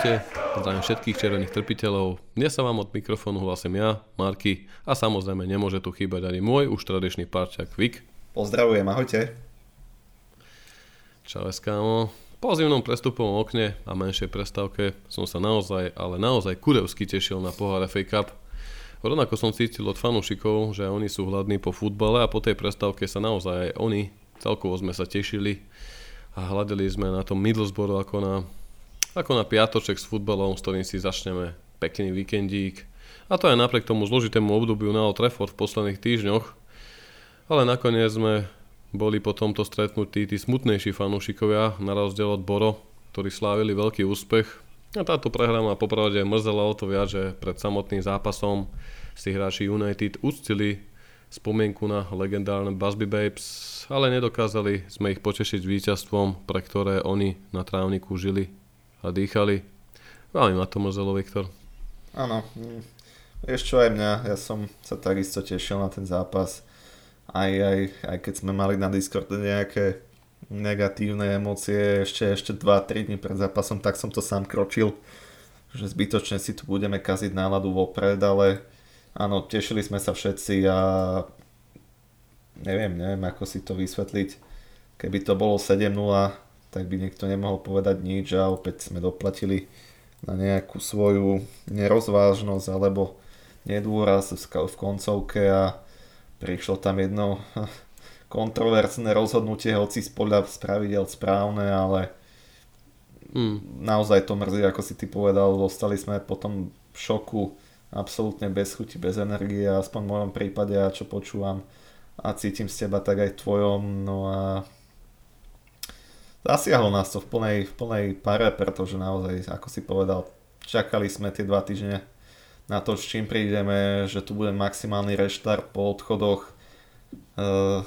Ahojte, zdravím všetkých červených trpiteľov. Dnes sa vám od mikrofónu hlasím ja, Marky, a samozrejme nemôže tu chýbať ani môj už tradičný parťak Vik. Pozdravujem, ahojte. Čau, kámo. Po zimnom prestupovom okne a menšej prestávke som sa naozaj, ale naozaj kurevsky tešil na pohár FA Cup. Rovnako som cítil od fanúšikov, že oni sú hladní po futbale a po tej prestávke sa naozaj aj oni, celkovo sme sa tešili a hľadili sme na tom Middlesbrough ako na ako na piatoček s futbalom, s ktorým si začneme pekný víkendík. A to aj napriek tomu zložitému obdobiu na Old Trafford v posledných týždňoch. Ale nakoniec sme boli po tomto stretnutí tí smutnejší fanúšikovia, na rozdiel od Boro, ktorí slávili veľký úspech. A táto prehra ma popravde mrzela o to viac, že pred samotným zápasom si hráči United uctili spomienku na legendárne Busby Babes, ale nedokázali sme ich potešiť víťazstvom, pre ktoré oni na trávniku žili a dýchali. Veľmi ma to mrzelo, Viktor. Áno, čo aj mňa, ja som sa takisto tešil na ten zápas. Aj, aj, aj keď sme mali na Discorde nejaké negatívne emócie ešte, ešte 2-3 dní pred zápasom, tak som to sám kročil, že zbytočne si tu budeme kaziť náladu vopred, ale áno, tešili sme sa všetci a neviem, neviem ako si to vysvetliť. Keby to bolo 7-0, tak by niekto nemohol povedať nič a opäť sme doplatili na nejakú svoju nerozvážnosť alebo nedôraz v koncovke a prišlo tam jedno kontroverzné rozhodnutie, hoci podľa spravidel správne, ale mm. naozaj to mrzí, ako si ty povedal, dostali sme potom v šoku absolútne bez chuti, bez energie, aspoň v mojom prípade a čo počúvam a cítim z teba, tak aj v tvojom, no a zasiahlo nás to v plnej, v plnej pare, pretože naozaj, ako si povedal, čakali sme tie dva týždne na to, s čím prídeme, že tu bude maximálny reštart po odchodoch. Uh,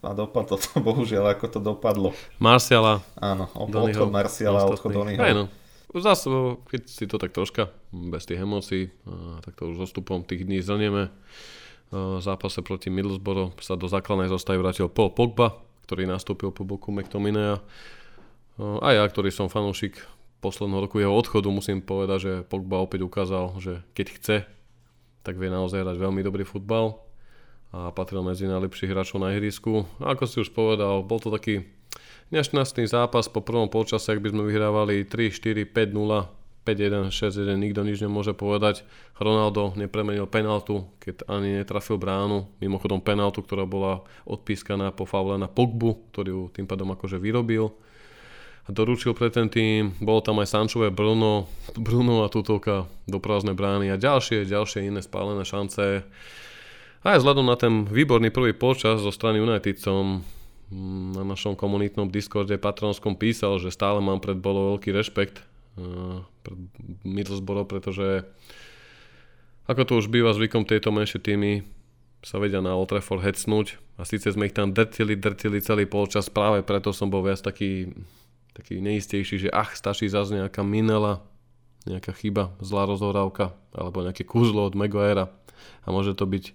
a dopadlo to, bohužiaľ, ako to dopadlo. Marciala. Áno, odchod Marciala, odchod Donyho. Aj no. Zase, keď si to tak troška, bez tých emócií, tak to už zostupom tých dní zrnieme. V zápase proti Middlesbrough sa do základnej zostavy vrátil Paul Pogba, ktorý nastúpil po boku McTominaya. A ja, ktorý som fanúšik posledného roku jeho odchodu, musím povedať, že Pogba opäť ukázal, že keď chce, tak vie naozaj hrať veľmi dobrý futbal a patril medzi najlepších hráčov na ihrisku. A ako si už povedal, bol to taký nešťastný zápas po prvom polčase, ak by sme vyhrávali 3, 4, 5, 0 5-1, 6-1, nikto nič nemôže povedať. Ronaldo nepremenil penaltu, keď ani netrafil bránu. Mimochodom penaltu, ktorá bola odpískaná po faule na Pogbu, ktorý ju tým pádom akože vyrobil. Doručil pre ten tým, bolo tam aj Sančové Bruno, Bruno a tutovka do prázdnej brány a ďalšie, ďalšie iné spálené šance. Aj vzhľadom na ten výborný prvý počas zo strany United som mm, na našom komunitnom Discorde patronskom písal, že stále mám pred bolo veľký rešpekt pred Middlesbrough, pretože ako to už býva zvykom tejto menšie týmy sa vedia na Old Trafford hecnúť a síce sme ich tam drtili, drtili celý polčas, práve preto som bol viac taký, taký neistejší, že ach, stačí zase nejaká minela, nejaká chyba, zlá rozhodávka alebo nejaké kúzlo od Maguirea. A môže to byť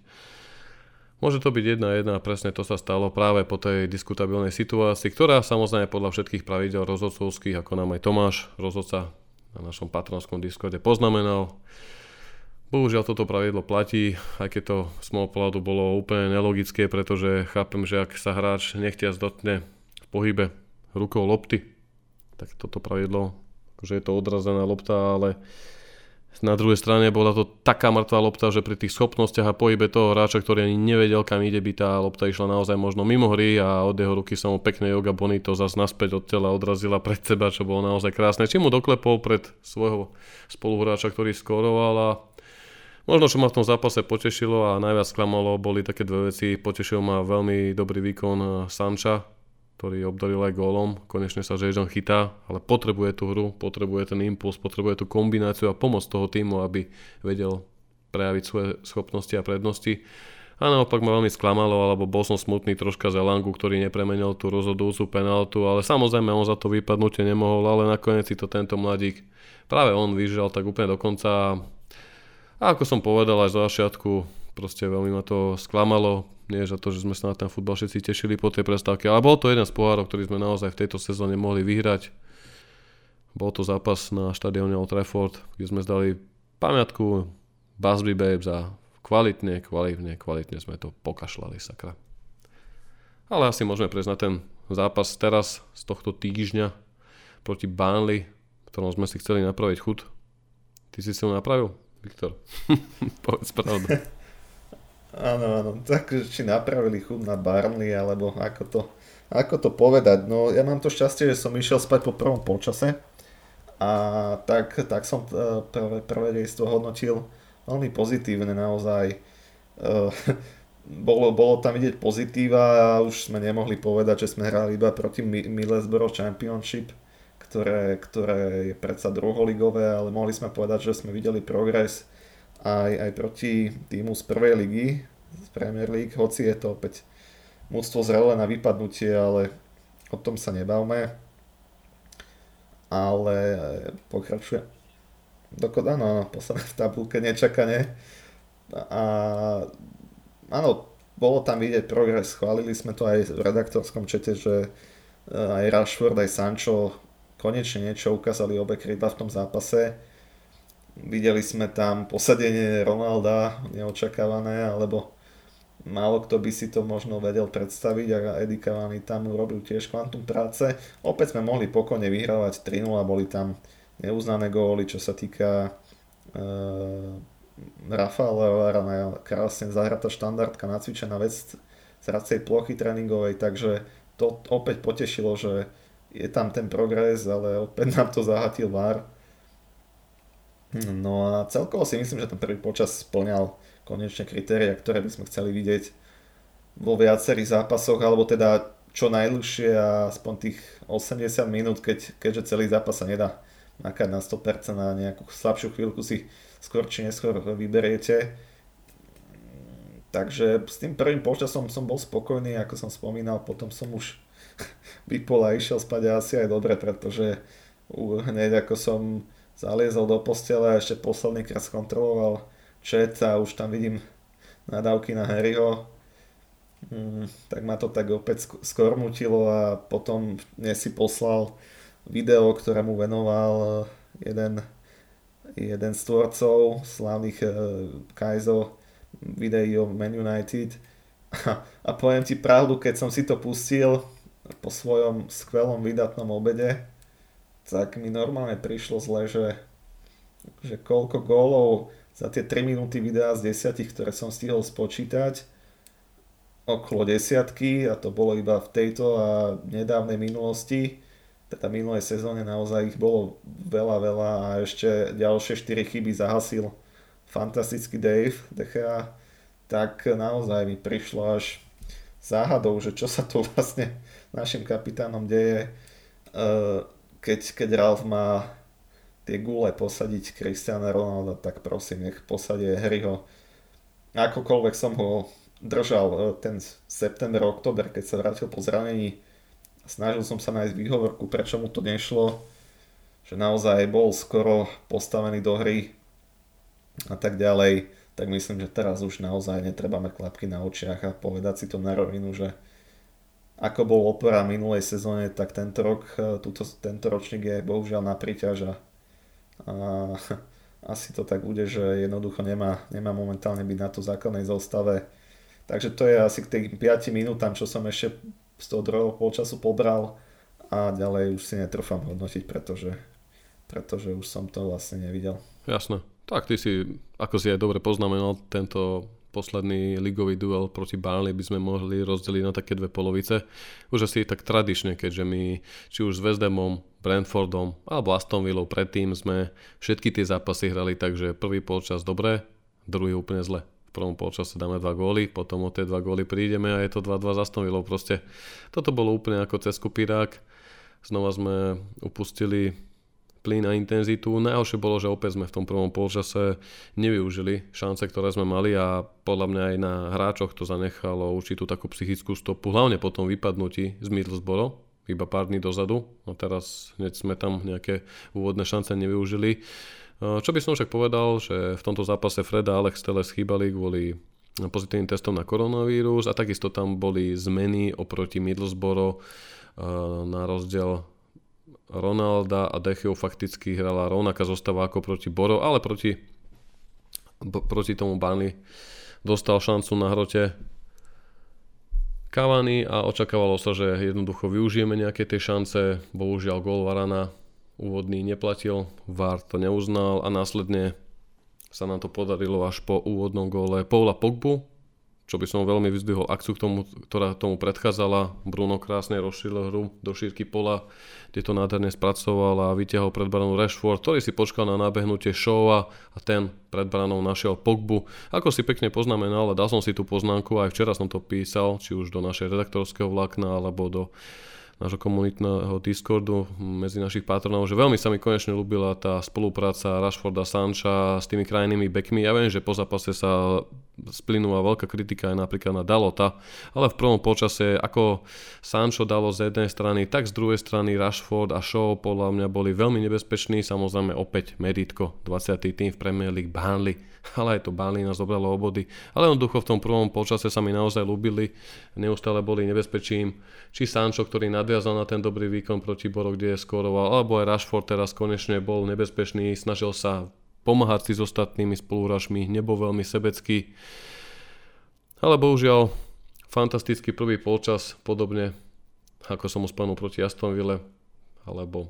Môže to byť jedna jedna presne to sa stalo práve po tej diskutabilnej situácii, ktorá samozrejme podľa všetkých pravidel rozhodcovských, ako nám aj Tomáš, rozhodca na našom patronskom diskorde poznamenal. Bohužiaľ toto pravidlo platí, aj keď to z môjho pohľadu bolo úplne nelogické, pretože chápem, že ak sa hráč nechtia zdotne v pohybe rukou lopty, tak toto pravidlo, akože je to odrazená lopta, ale na druhej strane bola to taká mŕtva lopta, že pri tých schopnostiach a pohybe toho hráča, ktorý ani nevedel kam ide, by tá lopta išla naozaj možno mimo hry a od jeho ruky sa mu pekne Yoga Bonito zase naspäť od tela odrazila pred seba, čo bolo naozaj krásne. Či mu doklepol pred svojho spoluhráča, ktorý skoroval a Možno, čo ma v tom zápase potešilo a najviac sklamalo, boli také dve veci. Potešil ma veľmi dobrý výkon Sanča, ktorý obdaril aj gólom. Konečne sa Jason chytá, ale potrebuje tú hru, potrebuje ten impuls, potrebuje tú kombináciu a pomoc toho týmu, aby vedel prejaviť svoje schopnosti a prednosti. A naopak ma veľmi sklamalo, alebo bol som smutný troška za Langu, ktorý nepremenil tú rozhodujúcu penaltu, ale samozrejme on za to vypadnutie nemohol, ale nakoniec si to tento mladík práve on vyžal tak úplne do konca. A ako som povedal aj za začiatku, proste veľmi ma to sklamalo, nie za to, že sme sa na ten futbal všetci tešili po tej prestávke, ale bol to jeden z pohárov, ktorý sme naozaj v tejto sezóne mohli vyhrať. Bol to zápas na štadióne Old Trafford, kde sme zdali pamiatku Busby Babes a kvalitne, kvalitne, kvalitne sme to pokašľali, sakra. Ale asi môžeme prejsť na ten zápas teraz z tohto týždňa proti Burnley, ktorom sme si chceli napraviť chud. Ty si si ho napravil, Viktor? Povedz pravdu. Áno, áno, tak či napravili chud na Barnley, alebo ako to, ako to povedať. No ja mám to šťastie, že som išiel spať po prvom polčase a tak, tak som e, prvé, prvé dejstvo hodnotil veľmi pozitívne naozaj. E, bolo, bolo tam vidieť pozitíva a už sme nemohli povedať, že sme hrali iba proti Middlesbrough Championship, ktoré, ktoré je predsa druholigové, ale mohli sme povedať, že sme videli progres aj, aj proti týmu z prvej ligy, z Premier League, hoci je to opäť mústvo zrelé na vypadnutie, ale o tom sa nebavme ale pokračuje. Dokod, áno, áno, v tabulke nečakane. A áno, bolo tam vidieť progres, chválili sme to aj v redaktorskom čete, že eh, aj Rashford, aj Sancho konečne niečo ukázali obe krídla v tom zápase. Videli sme tam posadenie Ronalda neočakávané, alebo Málo kto by si to možno vedel predstaviť a Eddie Cavani tam urobil tiež kvantum práce. Opäť sme mohli pokojne vyhrávať 3-0 a boli tam neuznané góly, čo sa týka e, Varana, krásne zahratá štandardka, nacvičená vec z hracej plochy tréningovej, takže to opäť potešilo, že je tam ten progres, ale opäť nám to zahatil VAR. No a celkovo si myslím, že ten prvý počas splňal konečne kritéria, ktoré by sme chceli vidieť vo viacerých zápasoch, alebo teda čo najdlhšie a aspoň tých 80 minút, keď, keďže celý zápas sa nedá nakať na 100% a nejakú slabšiu chvíľku si skôr či neskôr vyberiete. Takže s tým prvým počasom som bol spokojný, ako som spomínal, potom som už vypol a išiel spať asi aj dobre, pretože hneď ako som zaliezol do postele a ešte posledný krát skontroloval chat a už tam vidím nadávky na Harryho, mm, tak ma to tak opäť skormutilo a potom dnes si poslal video, ktoré mu venoval jeden, jeden z tvorcov slavných uh, Kaizo videí o Man United. A, a poviem ti pravdu, keď som si to pustil po svojom skvelom vydatnom obede, tak mi normálne prišlo zle, že, že koľko gólov za tie 3 minúty videa z desiatich, ktoré som stihol spočítať, okolo desiatky a to bolo iba v tejto a nedávnej minulosti, teda minulej sezóne naozaj ich bolo veľa, veľa a ešte ďalšie 4 chyby zahasil fantastický Dave Dechea, tak naozaj mi prišlo až záhadou, že čo sa tu vlastne našim kapitánom deje, eh, keď, keď Ralf má tie gule posadiť Cristiana Ronalda, tak prosím, nech posadie Harryho. Akokoľvek som ho držal e, ten september, oktober, keď sa vrátil po zranení, snažil som sa nájsť výhovorku, prečo mu to nešlo, že naozaj bol skoro postavený do hry a tak ďalej, tak myslím, že teraz už naozaj netreba mať klapky na očiach a povedať si to na rovinu, že ako bol opora minulej sezóne, tak tento rok, e, túto, tento ročník je bohužiaľ na príťaž a a asi to tak bude, že jednoducho nemá, nemá momentálne byť na to základnej zostave. Takže to je asi k tým 5 minútam, čo som ešte z toho druhého polčasu pobral a ďalej už si netrúfam hodnotiť, pretože, pretože už som to vlastne nevidel. Jasné. Tak ty si, ako si aj dobre poznamenal, tento posledný ligový duel proti Burnley by sme mohli rozdeliť na také dve polovice. Už asi tak tradične, keďže my či už s West Hamom, Brentfordom alebo Aston Villou predtým sme všetky tie zápasy hrali, takže prvý polčas dobre, druhý úplne zle. V prvom polčase dáme dva góly, potom o tie dva góly prídeme a je to 2-2 za Aston Villou. Proste toto bolo úplne ako cez kupírák. Znova sme upustili plyn a intenzitu. Najhoršie bolo, že opäť sme v tom prvom polčase nevyužili šance, ktoré sme mali a podľa mňa aj na hráčoch to zanechalo určitú takú psychickú stopu, hlavne po tom vypadnutí z Middlesbrough, iba pár dní dozadu a teraz hneď sme tam nejaké úvodné šance nevyužili. Čo by som však povedal, že v tomto zápase Fred a Alex Teles chýbali kvôli pozitívnym testom na koronavírus a takisto tam boli zmeny oproti Middlesbrough na rozdiel Ronalda a Decheu fakticky hrala rovnaká zostava ako proti Boro, ale proti, b- proti tomu Burnley dostal šancu na hrote Cavani a očakávalo sa, že jednoducho využijeme nejaké tie šance. Bohužiaľ gól Varana úvodný neplatil, VAR to neuznal a následne sa nám to podarilo až po úvodnom góle Paula Pogbu, čo by som veľmi vyzdvihol akciu, k tomu, ktorá tomu predchádzala. Bruno krásne rozšíril hru do šírky pola, kde to nádherne spracoval a vytiahol pred branou Rashford, ktorý si počkal na nábehnutie Showa a ten pred branou našiel Pogbu. Ako si pekne poznamenal, dal som si tú poznámku, aj včera som to písal, či už do našej redaktorského vlákna, alebo do nášho komunitného Discordu medzi našich patronov, že veľmi sa mi konečne ľúbila tá spolupráca Rashforda Sancha s tými krajnými backmi. Ja viem, že po zápase sa splynula veľká kritika aj napríklad na Dalota, ale v prvom počase ako Sancho dalo z jednej strany, tak z druhej strany Rashford a Shaw podľa mňa boli veľmi nebezpeční, samozrejme opäť Meritko, 20. tým v Premier League Burnley ale aj to Bali nás zobralo obody. Ale ducho v tom prvom počase sa mi naozaj ľúbili, neustále boli nebezpečím. Či Sancho, ktorý nadviazal na ten dobrý výkon proti Boro, kde je skoroval, alebo aj Rashford teraz konečne bol nebezpečný, snažil sa pomáhať si s ostatnými spoluražmi, nebol veľmi sebecký. Ale bohužiaľ, fantastický prvý polčas, podobne ako som spomenul proti Aston Ville, alebo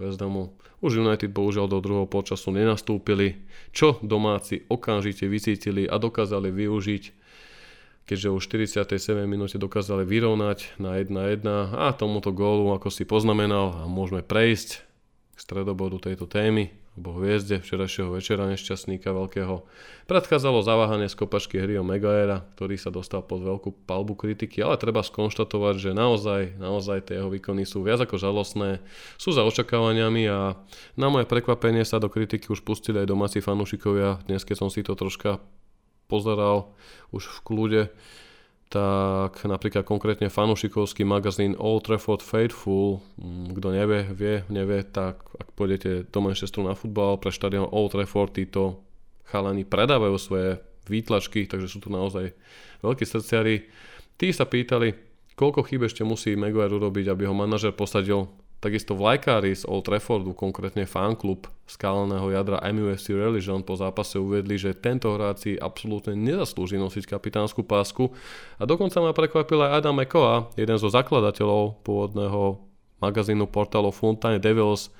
West Hamu. Už United bohužiaľ do druhého počasu nenastúpili, čo domáci okamžite vycítili a dokázali využiť, keďže už v 47. minúte dokázali vyrovnať na 1-1 a tomuto gólu, ako si poznamenal, môžeme prejsť k stredobodu tejto témy alebo hviezde včerajšieho večera nešťastníka veľkého. Predchádzalo zaváhanie z kopačky Hrio Megaera, ktorý sa dostal pod veľkú palbu kritiky, ale treba skonštatovať, že naozaj, naozaj tie jeho výkony sú viac ako žalostné, sú za očakávaniami a na moje prekvapenie sa do kritiky už pustili aj domáci fanúšikovia. Dnes, keď som si to troška pozeral už v kľude, tak napríklad konkrétne fanušikovský magazín Old Trafford Faithful, mm, kto nevie, vie, nevie, tak ak pôjdete do Manchesteru na futbal pre štadión Old Trafford, títo chalani predávajú svoje výtlačky, takže sú tu naozaj veľkí srdciari. Tí sa pýtali, koľko chýb ešte musí Maguire urobiť, aby ho manažer posadil Takisto vlajkári z Old Traffordu, konkrétne fanklub skalného jadra MUFC Religion po zápase uvedli, že tento hráč si absolútne nezaslúži nosiť kapitánsku pásku. A dokonca ma prekvapil aj Adam Ekoa, jeden zo zakladateľov pôvodného magazínu portálu Fountain Devils,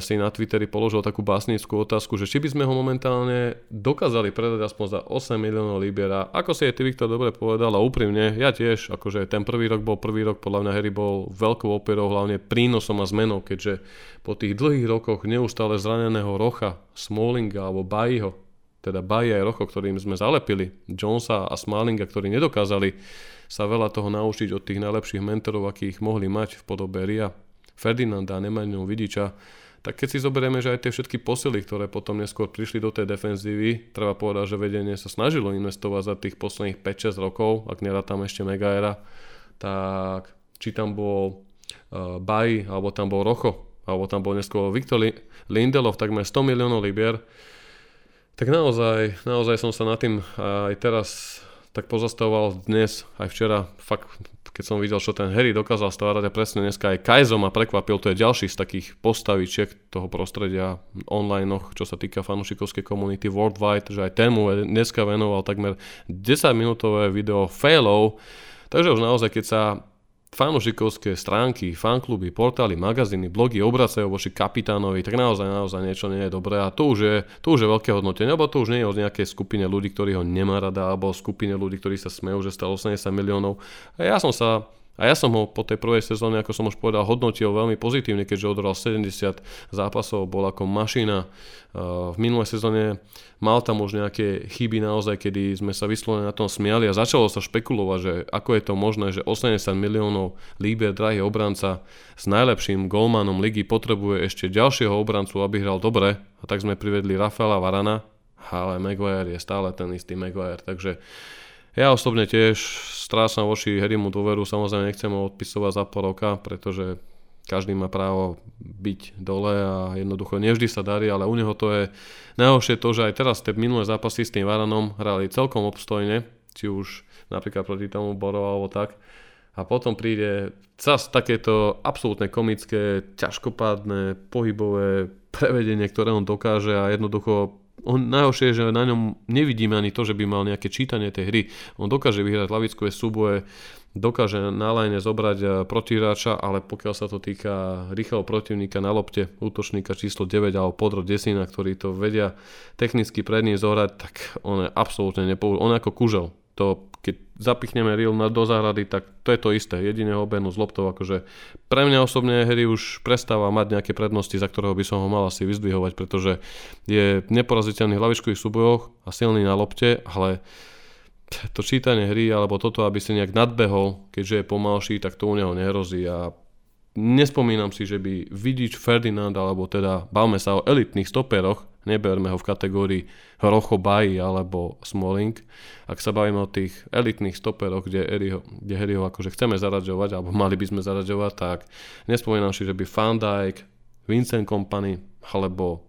si na Twitteri položil takú básnickú otázku, že či by sme ho momentálne dokázali predať aspoň za 8 miliónov libera. Ako si aj ty Viktor dobre povedal a úprimne, ja tiež, akože ten prvý rok bol prvý rok, podľa mňa Harry bol veľkou operou, hlavne prínosom a zmenou, keďže po tých dlhých rokoch neustále zraneného Rocha, Smallinga alebo Bajiho, teda Baji aj Rocho, ktorým sme zalepili, Jonesa a Smallinga, ktorí nedokázali sa veľa toho naučiť od tých najlepších mentorov, akých mohli mať v podobe Ria, Ferdinanda a Nemanja Vidiča, tak keď si zoberieme, že aj tie všetky posily, ktoré potom neskôr prišli do tej defenzívy, treba povedať, že vedenie sa snažilo investovať za tých posledných 5-6 rokov, ak tam ešte Megaera, tak či tam bol uh, Baji, alebo tam bol Rocho, alebo tam bol neskôr Viktor Lindelov, takmer 100 miliónov libier, tak naozaj, naozaj som sa nad tým aj teraz tak pozastavoval dnes, aj včera, fakt keď som videl, čo ten Harry dokázal stávať a presne dneska aj Kaizo ma prekvapil, to je ďalší z takých postavičiek toho prostredia online, čo sa týka fanúšikovskej komunity worldwide, že aj tému dneska venoval takmer 10 minútové video failov, takže už naozaj, keď sa fanúšikovské stránky, fankluby, portály, magazíny, blogy obracajú voči kapitánovi, tak naozaj, naozaj niečo nie je dobré a to už je, to už je veľké hodnotenie, lebo to už nie je o nejakej skupine ľudí, ktorí ho nemá rada, alebo o skupine ľudí, ktorí sa smejú, že stalo 80 miliónov. A ja som sa a ja som ho po tej prvej sezóne, ako som už povedal, hodnotil veľmi pozitívne, keďže odhral 70 zápasov, bol ako mašina. V minulej sezóne mal tam už nejaké chyby naozaj, kedy sme sa vyslovene na tom smiali a začalo sa špekulovať, že ako je to možné, že 80 miliónov líber, drahý obranca s najlepším golmanom ligy potrebuje ešte ďalšieho obrancu, aby hral dobre. A tak sme privedli Rafaela Varana, ale Maguire je stále ten istý Maguire, takže ja osobne tiež strácam voči Harrymu dôveru, samozrejme nechcem ho odpisovať za pol roka, pretože každý má právo byť dole a jednoducho nevždy sa darí, ale u neho to je najhoršie to, že aj teraz tie minulé zápasy s tým Varanom hrali celkom obstojne, či už napríklad proti tomu Boro alebo tak. a potom príde zas takéto absolútne komické, ťažkopádne, pohybové prevedenie, ktoré on dokáže a jednoducho on najhoršie je, že na ňom nevidíme ani to, že by mal nejaké čítanie tej hry. On dokáže vyhrať lavickové súboje, dokáže na zobrať eh, protiráča, ale pokiaľ sa to týka rýchleho protivníka na lopte, útočníka číslo 9 alebo podro Desina, ktorí to vedia technicky pred ním zohrať, tak on je absolútne nepoužil. On je ako kužel. To, keď zapichneme reel na do záhrady, tak to je to isté. Jediné obenú z loptov, akože pre mňa osobne hry už prestáva mať nejaké prednosti, za ktorého by som ho mal asi vyzdvihovať, pretože je neporaziteľný v hlavičkových súbojoch a silný na lopte, ale to čítanie hry alebo toto, aby si nejak nadbehol, keďže je pomalší, tak to u neho nehrozí a nespomínam si, že by Vidič, Ferdinand alebo teda bavme sa o elitných stoperoch, neberme ho v kategórii Rocho Baji alebo Smalling. Ak sa bavíme o tých elitných stoperoch, kde, Eriho, kde Harryho akože chceme zaraďovať, alebo mali by sme zaraďovať, tak nespomínam si, že by Van Dijk, Vincent Company alebo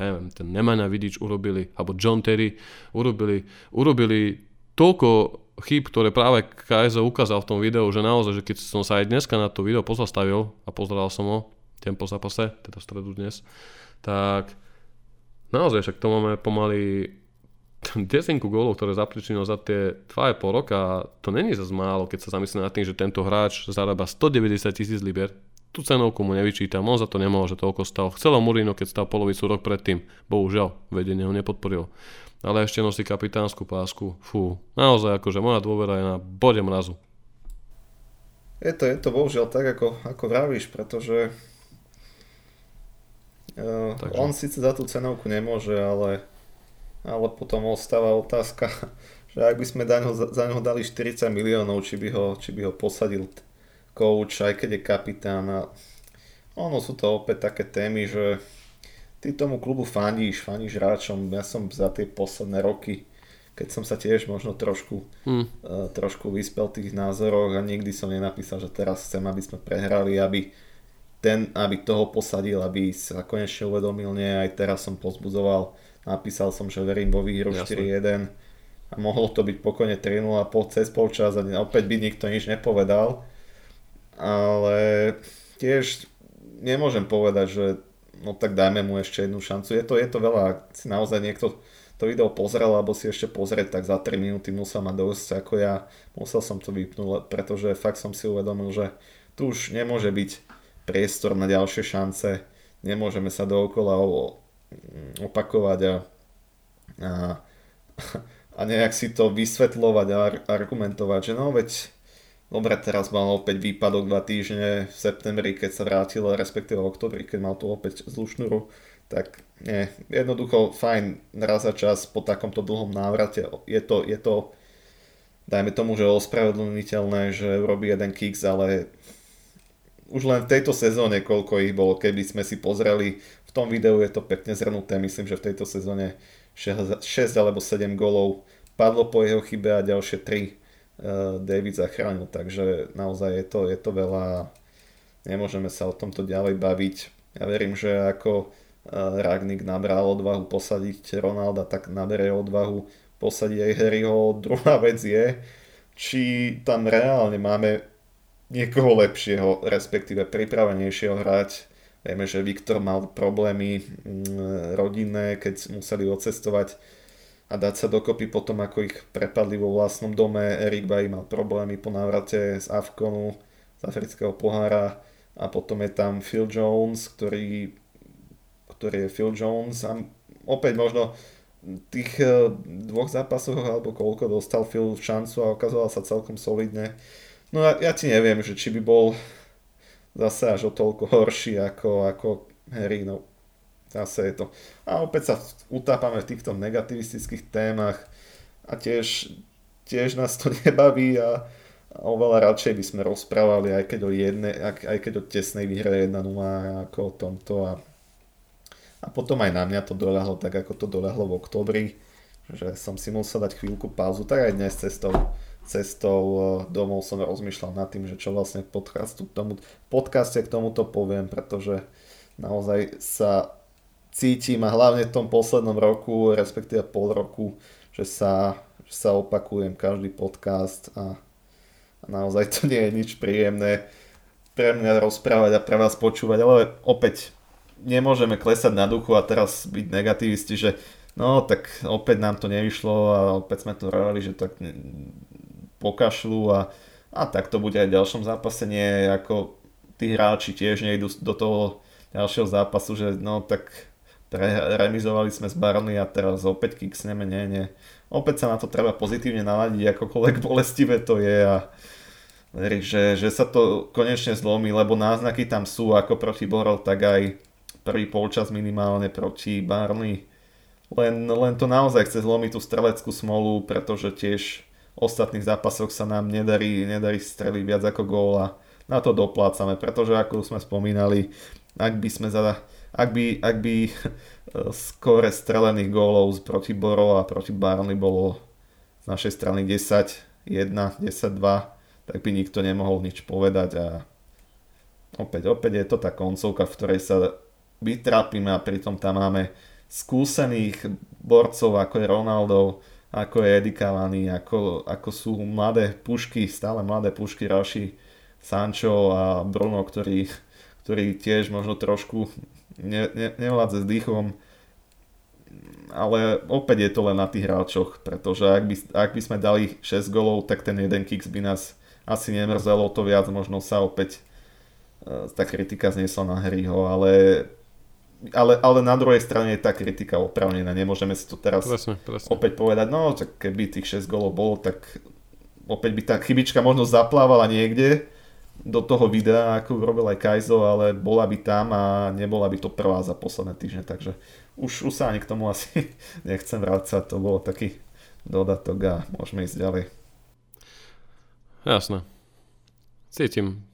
ja neviem, ten Nemanja Vidič urobili, alebo John Terry urobili, urobili toľko chyb, ktoré práve KSO ukázal v tom videu, že naozaj, že keď som sa aj dneska na to video pozastavil a pozeral som ho, ten po zápase, teda v stredu dnes, tak naozaj však to máme pomaly desinku gólov, ktoré zapričinil za tie 2,5 roka to není zase málo, keď sa zamyslím nad tým, že tento hráč zarába 190 tisíc liber. Tú cenovku mu nevyčítam, on za to nemôže toľko stal. Chcelo Murino, keď stal polovicu rok predtým. Bohužiaľ, vedenie ho nepodporilo ale ešte nosí kapitánsku pásku. Fú, naozaj akože moja dôvera je na bode mrazu. Je to, je to bohužiaľ tak, ako, ako vravíš, pretože uh, on síce za tú cenovku nemôže, ale, ale potom ostáva otázka, že ak by sme ňo, za ňo dali 40 miliónov, či by ho, či by ho posadil coach, aj keď je kapitán. A ono sú to opäť také témy, že ty tomu klubu fandíš, fandíš hráčom. Ja som za tie posledné roky, keď som sa tiež možno trošku, hmm. uh, trošku vyspel tých názoroch a nikdy som nenapísal, že teraz chcem, aby sme prehrali, aby ten, aby toho posadil, aby sa konečne uvedomil, nie, aj teraz som pozbudzoval, napísal som, že verím vo výhru 4-1 a mohlo to byť pokojne 3-0 po cez polčas a opäť by nikto nič nepovedal, ale tiež nemôžem povedať, že no tak dajme mu ešte jednu šancu. Je to, je to veľa, ak si naozaj niekto to video pozrel alebo si ešte pozrieť, tak za 3 minúty musel mať dosť ako ja. Musel som to vypnúť, pretože fakt som si uvedomil, že tu už nemôže byť priestor na ďalšie šance. Nemôžeme sa dookola opakovať a, a, a nejak si to vysvetľovať a argumentovať, že no veď Dobre, teraz mal opäť výpadok dva týždne v septembri, keď sa vrátil, respektíve v oktobri, keď mal tu opäť zlú šnuru. Tak nie, jednoducho fajn raz za čas po takomto dlhom návrate. Je to, je to dajme tomu, že ospravedlniteľné, že urobí jeden kicks, ale už len v tejto sezóne, koľko ich bolo, keby sme si pozreli, v tom videu je to pekne zhrnuté, myslím, že v tejto sezóne 6, 6 alebo 7 golov padlo po jeho chybe a ďalšie 3 Eh, David zachránil, takže naozaj je to, je to veľa, nemôžeme sa o tomto ďalej baviť. Ja verím, že ako eh, Ragnik nabral odvahu posadiť Ronalda, tak nabere odvahu posadiť aj Harryho. Druhá vec je, či tam reálne máme niekoho lepšieho, respektíve pripravenejšieho hrať. Vieme, že Viktor mal problémy mm, rodinné, keď museli odcestovať a dať sa dokopy potom, ako ich prepadli vo vlastnom dome. Erik Bay mal problémy po návrate z Afkonu, z afrického pohára a potom je tam Phil Jones, ktorý, ktorý je Phil Jones a opäť možno tých eh, dvoch zápasoch alebo koľko dostal Phil šancu a ukazoval sa celkom solidne. No ja, ja ti neviem, že či by bol zase až o toľko horší ako, ako Harry, no Zase je to. A opäť sa utápame v týchto negativistických témach a tiež, tiež nás to nebaví a, a oveľa radšej by sme rozprávali, aj keď o, jedne, aj keď o tesnej výhre 1-0 ako o tomto a, a potom aj na mňa to doľahlo tak, ako to doľahlo v oktobri, že som si musel dať chvíľku pauzu, tak aj dnes cestou, cestou e, domov som rozmýšľal nad tým, že čo vlastne podcastu k tomu, podcaste k tomuto poviem, pretože naozaj sa cítim a hlavne v tom poslednom roku, respektíve pol roku, že sa, že sa opakujem každý podcast a A naozaj to nie je nič príjemné pre mňa rozprávať a pre vás počúvať, ale opäť nemôžeme klesať na duchu a teraz byť negativisti, že no tak opäť nám to nevyšlo a opäť sme to hrali, že tak pokašľú a, a tak to bude aj v ďalšom zápase, nie ako tí hráči tiež nejdú do toho ďalšieho zápasu, že no tak pre, remizovali sme s Barney a teraz opäť kiksneme, nie, nie. Opäť sa na to treba pozitívne naladiť, akokoľvek bolestivé to je a veriť, že, že sa to konečne zlomí, lebo náznaky tam sú ako proti Borov, tak aj prvý polčas minimálne proti Barney. Len, len to naozaj chce zlomiť tú streleckú smolu, pretože tiež v ostatných zápasoch sa nám nedarí, nedarí streliť viac ako góla. Na to doplácame, pretože ako sme spomínali, ak by sme za, ak by, ak by skore strelených gólov proti Borov a proti Barney bolo z našej strany 10, 1, 10, 2, tak by nikto nemohol nič povedať a opäť, opäť je to tá koncovka, v ktorej sa vytrápime a pritom tam máme skúsených borcov ako je Ronaldo, ako je Eddie ako, ako sú mladé pušky, stále mladé pušky Raši, Sancho a Bruno, ktorí, ktorí tiež možno trošku ne, ne, nevládze s dýchom ale opäť je to len na tých hráčoch, pretože ak by, ak by sme dali 6 golov, tak ten jeden kicks by nás asi nemrzelo to viac, možno sa opäť e, tá kritika zniesla na Harryho, ale, ale, ale na druhej strane je tá kritika opravnená, nemôžeme si to teraz presne, presne. opäť povedať, no tak keby tých 6 golov bolo, tak opäť by tá chybička možno zaplávala niekde do toho videa, ako robil aj Kaizo, ale bola by tam a nebola by to prvá za posledné týždne, takže už, už sa ani k tomu asi nechcem vrácať, to bolo taký dodatok a môžeme ísť ďalej. Jasné. Cítim.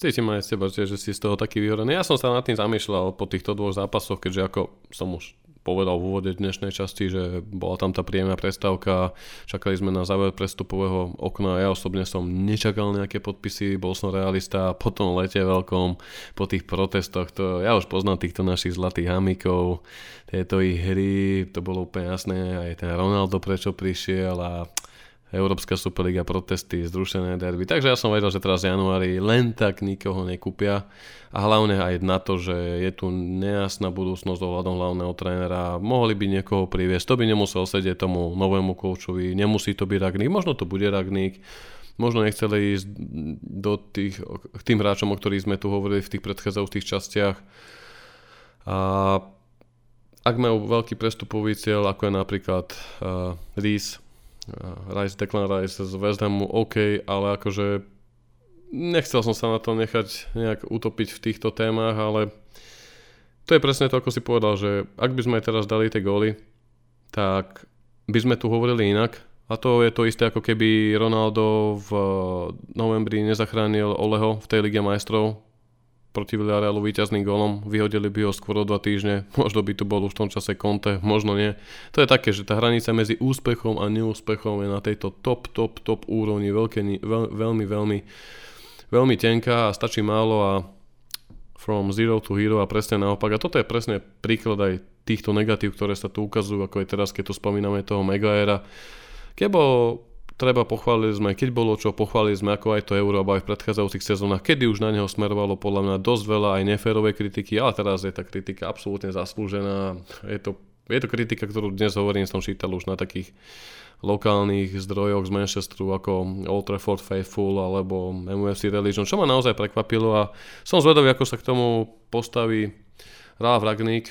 Cítim aj z teba, že, si z toho taký vyhorený. Ja som sa nad tým zamýšľal po týchto dvoch zápasoch, keďže ako som už povedal v úvode dnešnej časti, že bola tam tá príjemná prestávka, čakali sme na záver prestupového okna, ja osobne som nečakal nejaké podpisy, bol som realista, po tom lete veľkom, po tých protestoch, to, ja už poznám týchto našich zlatých hamikov, tieto ich hry, to bolo úplne jasné, aj ten Ronaldo prečo prišiel a Európska Superliga protesty, zrušené derby. Takže ja som vedel, že teraz v januári len tak nikoho nekúpia a hlavne aj na to, že je tu nejasná budúcnosť ohľadom hlavného trénera. Mohli by niekoho priviesť, to by nemusel sedieť tomu novému koučovi, nemusí to byť Ragník, možno to bude Ragník, možno nechceli ísť do tých, k tým hráčom, o ktorých sme tu hovorili v tých predchádzajúcich častiach. A ak majú veľký prestupový cieľ, ako je napríklad uh, Reese, Rice, Declan Rice z West Hamu OK, ale akože nechcel som sa na to nechať nejak utopiť v týchto témach, ale to je presne to, ako si povedal, že ak by sme teraz dali tie góly, tak by sme tu hovorili inak. A to je to isté, ako keby Ronaldo v novembri nezachránil Oleho v tej Lige majstrov proti Villarealu víťazným golom, vyhodili by ho skôr o dva týždne, možno by tu bol už v tom čase Conte, možno nie. To je také, že tá hranica medzi úspechom a neúspechom je na tejto top, top, top úrovni veľké, veľ, veľmi, veľmi, veľmi tenká a stačí málo a from zero to hero a presne naopak. A toto je presne príklad aj týchto negatív, ktoré sa tu ukazujú, ako je teraz, keď tu spomíname toho Megaera. Kebo treba pochváliť sme, keď bolo čo, pochválili sme ako aj to Euro, aj v predchádzajúcich sezónach, kedy už na neho smerovalo podľa mňa dosť veľa aj neférovej kritiky, ale teraz je tá kritika absolútne zaslúžená. Je to, je to kritika, ktorú dnes hovorím, som čítal už na takých lokálnych zdrojoch z Manchesteru ako Old Trafford Faithful alebo MUFC Religion, čo ma naozaj prekvapilo a som zvedavý, ako sa k tomu postaví Ralf Ragník.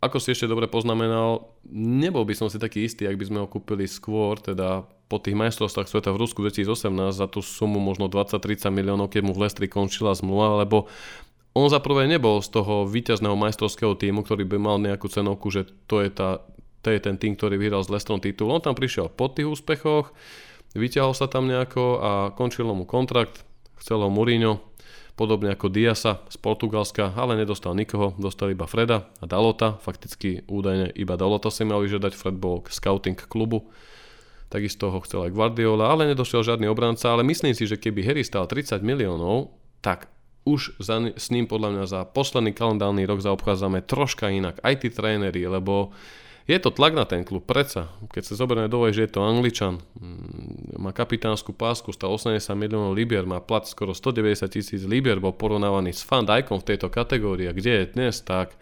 Ako si ešte dobre poznamenal, nebol by som si taký istý, ak by sme ho kúpili skôr, teda po tých majstrovstvách sveta v Rusku 2018 za tú sumu možno 20-30 miliónov, keď mu v Lestri končila zmluva, lebo on za prvé nebol z toho víťazného majstrovského týmu, ktorý by mal nejakú cenovku, že to je, tá, to je ten tým, ktorý vyhral s Lestrom titul. On tam prišiel po tých úspechoch, vyťahol sa tam nejako a končil mu kontrakt, chcel ho Mourinho, podobne ako Diasa z Portugalska, ale nedostal nikoho, dostal iba Freda a Dalota, fakticky údajne iba Dalota si mal vyžiadať, Fred bol scouting klubu. Takisto ho chcel aj Guardiola, ale nedošiel žiadny obranca, ale myslím si, že keby Harry stal 30 miliónov, tak už za, s ním podľa mňa za posledný kalendárny rok zaobchádzame troška inak, aj tí tréneri, lebo je to tlak na ten klub, predsa. Keď sa zoberieme do že je to Angličan, má kapitánsku pásku, stal 80 miliónov libier, má plat skoro 190 tisíc libier, bol porovnávaný s Van Dijkom v tejto kategórii. A kde je dnes, tak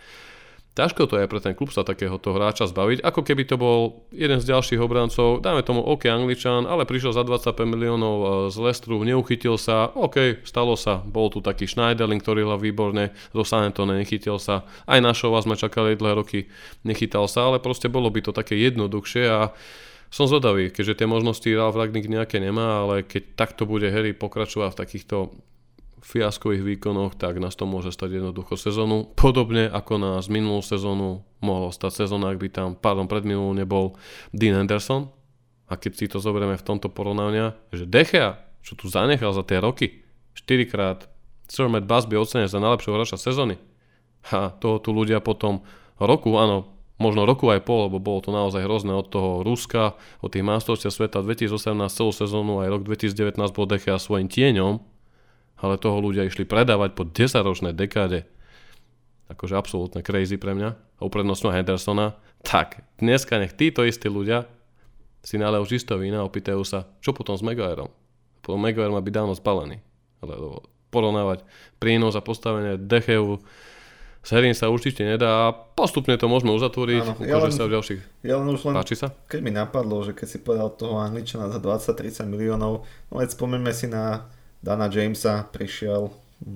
ťažko to je pre ten klub sa takéhoto hráča zbaviť, ako keby to bol jeden z ďalších obrancov, dáme tomu OK Angličan, ale prišiel za 25 miliónov e, z Lestru, neuchytil sa, OK, stalo sa, bol tu taký Schneiderlin, ktorý hral výborne, zo Sanetone nechytil sa, aj našova sme čakali dlhé roky, nechytal sa, ale proste bolo by to také jednoduchšie a som zvedavý, keďže tie možnosti Ralf Ragnik nejaké nemá, ale keď takto bude Harry pokračovať v takýchto fiaskových výkonoch, tak nás to môže stať jednoducho sezónu. Podobne ako nás minulú sezónu mohlo stať sezóna, ak by tam, pardon, minulú nebol Dean Anderson. A keď si to zoberieme v tomto porovnania, že Dechea, čo tu zanechal za tie roky, 4 krát Sir Matt Busby ocenený za najlepšieho hráča sezóny. A toho tu ľudia potom roku, áno, možno roku aj pol, lebo bolo to naozaj hrozné od toho Ruska, od tých mástrovstiev sveta 2018 celú sezónu, aj rok 2019 bol Dechea svojim tieňom, ale toho ľudia išli predávať po 10-ročnej dekáde. Akože absolútne crazy pre mňa. A uprednostňujú Hendersona. Tak, dneska nech títo istí ľudia si nalejú čisto vína a opýtajú sa, čo potom s Maguireom. Potom Maguire má byť dávno spalený. Ale porovnávať prínos a postavenie Decheu s sa určite nedá a postupne to môžeme uzatvoriť, Áno, ja len, sa v ďalších. Ja len už len, Páči sa? keď mi napadlo, že keď si povedal toho Angličana za 20-30 miliónov, no veď spomeňme si na Dana Jamesa prišiel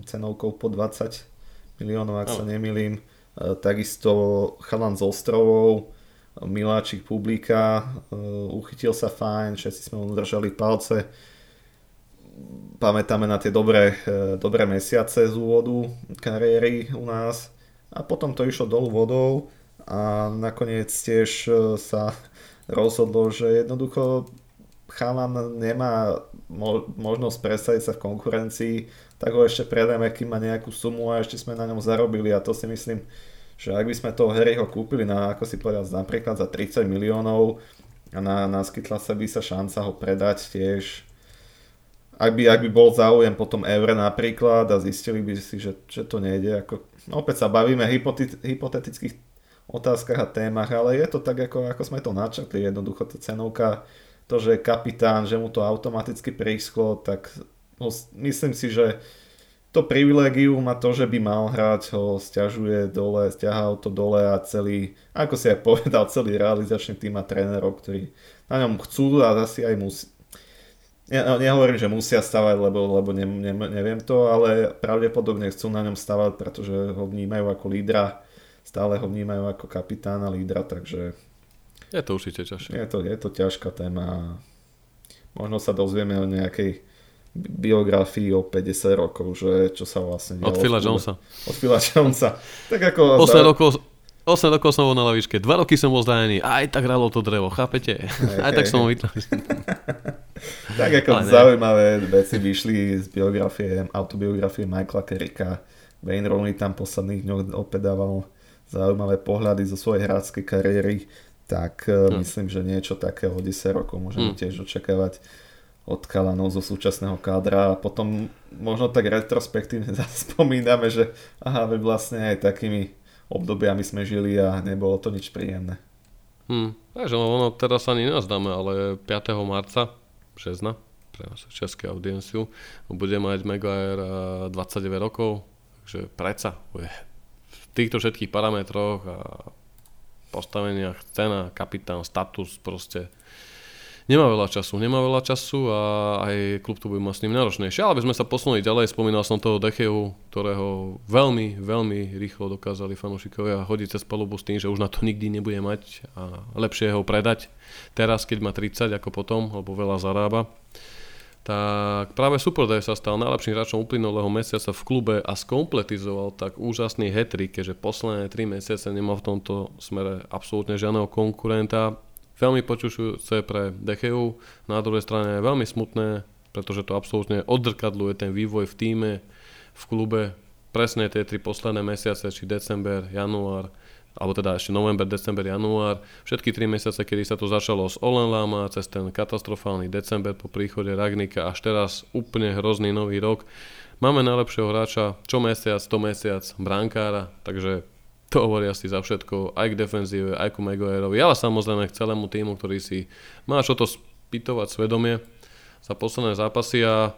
cenovkou po 20 miliónov, ak no. sa nemýlim. E, takisto chalan z ostrovov, Miláčik publika, e, uchytil sa fajn, všetci sme mu držali palce. Pamätáme na tie dobré, e, dobré mesiace z úvodu kariéry u nás. A potom to išlo dolu vodou a nakoniec tiež sa rozhodlo, že jednoducho chalan nemá možnosť presadiť sa v konkurencii, tak ho ešte predajme, kým má nejakú sumu a ešte sme na ňom zarobili. A to si myslím, že ak by sme toho Harryho kúpili na, ako si povedal, napríklad za 30 miliónov a na, naskytla sa by sa šanca ho predať tiež, ak by, ak by bol záujem potom Eure napríklad a zistili by si, že, že to nejde, ako, no opäť sa bavíme hypotetických otázkach a témach, ale je to tak, ako, ako sme to načrtli, jednoducho tá cenovka to, že je kapitán, že mu to automaticky prischlo, tak ho, myslím si, že to privilegium a to, že by mal hrať, ho stiažuje dole, stiahal to dole a celý, ako si aj povedal, celý realizačný tým a trénerov, ktorí na ňom chcú a asi aj musí. Ja, nehovorím, že musia stavať, lebo, lebo ne, ne, neviem to, ale pravdepodobne chcú na ňom stavať, pretože ho vnímajú ako lídra, stále ho vnímajú ako kapitána lídra, takže je to určite ťažšie. Je to, je to ťažká téma. Možno sa dozvieme o nejakej biografii o 50 rokov, že čo sa vlastne dialo. Od Phila Jonesa. Od Phila Jonesa. Tak ako... 8 za... rokov, 8 rokov som bol na lavičke, 2 roky som bol zdanený, aj tak hralo to drevo, chápete? Aj hej, tak som ho Tak ako zaujímavé veci vyšli z biografie, autobiografie Michaela Kerricka. Wayne Rooney tam posledných dňoch opäť dával zaujímavé pohľady zo svojej hráckej kariéry tak hmm. myslím, že niečo takého 10 rokov môžeme hmm. tiež očakávať od kalanov zo súčasného kádra a potom možno tak retrospektívne zaspomíname, že aha, my vlastne aj takými obdobiami sme žili a nebolo to nič príjemné. Hmm. Takže ono teraz ani nazdáme, ale 5. marca, března, pre našu české audienciu, bude mať Maguire 29 rokov, takže predsa bude v týchto všetkých parametroch a postaveniach, cena, kapitán, status, proste nemá veľa času, nemá veľa času a aj klub tu bude mať s ním náročnejšie. Ale by sme sa posunuli ďalej, spomínal som toho Decheu, ktorého veľmi, veľmi rýchlo dokázali fanúšikovia hodiť cez palubu s tým, že už na to nikdy nebude mať a lepšie ho predať teraz, keď má 30 ako potom, lebo veľa zarába tak práve Superday sa stal najlepším hráčom uplynulého mesiaca v klube a skompletizoval tak úžasný hetrik, keďže posledné 3 mesiace nemal v tomto smere absolútne žiadneho konkurenta. Veľmi počušujúce pre Decheu, na druhej strane je veľmi smutné, pretože to absolútne odzrkadluje ten vývoj v týme, v klube. Presne tie tri posledné mesiace, či december, január, alebo teda ešte november, december, január, všetky tri mesiace, kedy sa to začalo s Olenlama, cez ten katastrofálny december po príchode Ragnika, až teraz úplne hrozný nový rok. Máme najlepšieho hráča čo mesiac, to mesiac, brankára, takže to hovorí asi za všetko, aj k defenzíve, aj ku Maguireovi, ale samozrejme k celému týmu, ktorý si má čo to spýtovať svedomie. za posledné zápasy a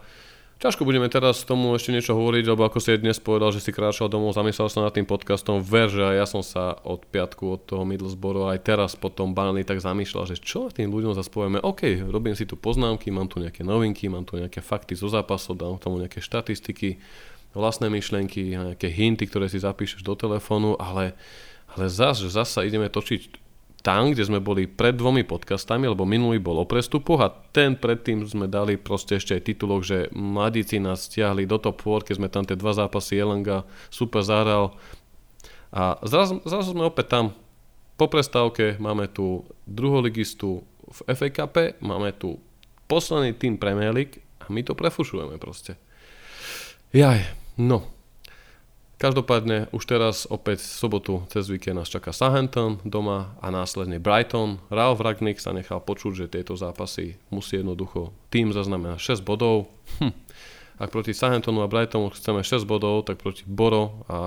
Ťažko budeme teraz tomu ešte niečo hovoriť, lebo ako si dnes povedal, že si kráčal domov, zamyslel sa nad tým podcastom, ver, že ja som sa od piatku, od toho Middlesbrough aj teraz po tom Burnley tak zamýšľal, že čo tým ľuďom zase povieme, OK, robím si tu poznámky, mám tu nejaké novinky, mám tu nejaké fakty zo zápasov, dám tomu nejaké štatistiky, vlastné myšlenky, nejaké hinty, ktoré si zapíšeš do telefónu, ale, ale zase, že zase ideme točiť tam, kde sme boli pred dvomi podcastami, lebo minulý bol o prestupoch a ten predtým sme dali proste ešte aj titulok, že mladíci nás stiahli do top 4, keď sme tam tie dva zápasy Jelenga super zahral a zrazu, zrazu sme opäť tam. Po prestávke máme tu druholigistu v FA Cup, máme tu posledný tým Premier League a my to prefušujeme proste. Jaj, no, Každopádne už teraz opäť v sobotu cez víkend nás čaká Southampton doma a následne Brighton. Ralph Ragnick sa nechal počuť, že tieto zápasy musí jednoducho tým zaznamenať 6 bodov. Hm. Ak proti Southamptonu a Brightonu chceme 6 bodov, tak proti Boro a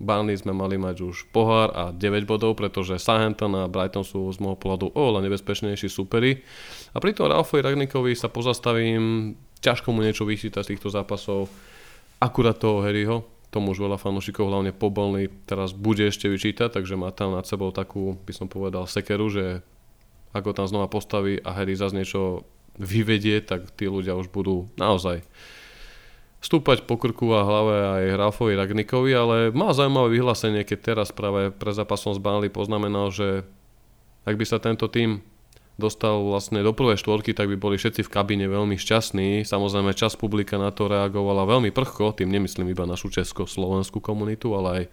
Burnley sme mali mať už pohár a 9 bodov, pretože Southampton a Brighton sú z môjho pohľadu oveľa nebezpečnejší superi. A pri tom Ralfovi Ragnickovi sa pozastavím, ťažko mu niečo vyčítať z týchto zápasov akurát toho Harryho, tomu už veľa fanúšikov, hlavne pobolný, teraz bude ešte vyčítať, takže má tam nad sebou takú, by som povedal, sekeru, že ako tam znova postaví a Harry zase niečo vyvedie, tak tí ľudia už budú naozaj stúpať po krku a hlave aj Ralfovi Ragnikovi, ale má zaujímavé vyhlásenie, keď teraz práve pre zápasom z Burnley poznamenal, že ak by sa tento tým dostal vlastne do prvej štvorky, tak by boli všetci v kabíne veľmi šťastní. Samozrejme, čas publika na to reagovala veľmi prchko, tým nemyslím iba našu česko-slovenskú komunitu, ale aj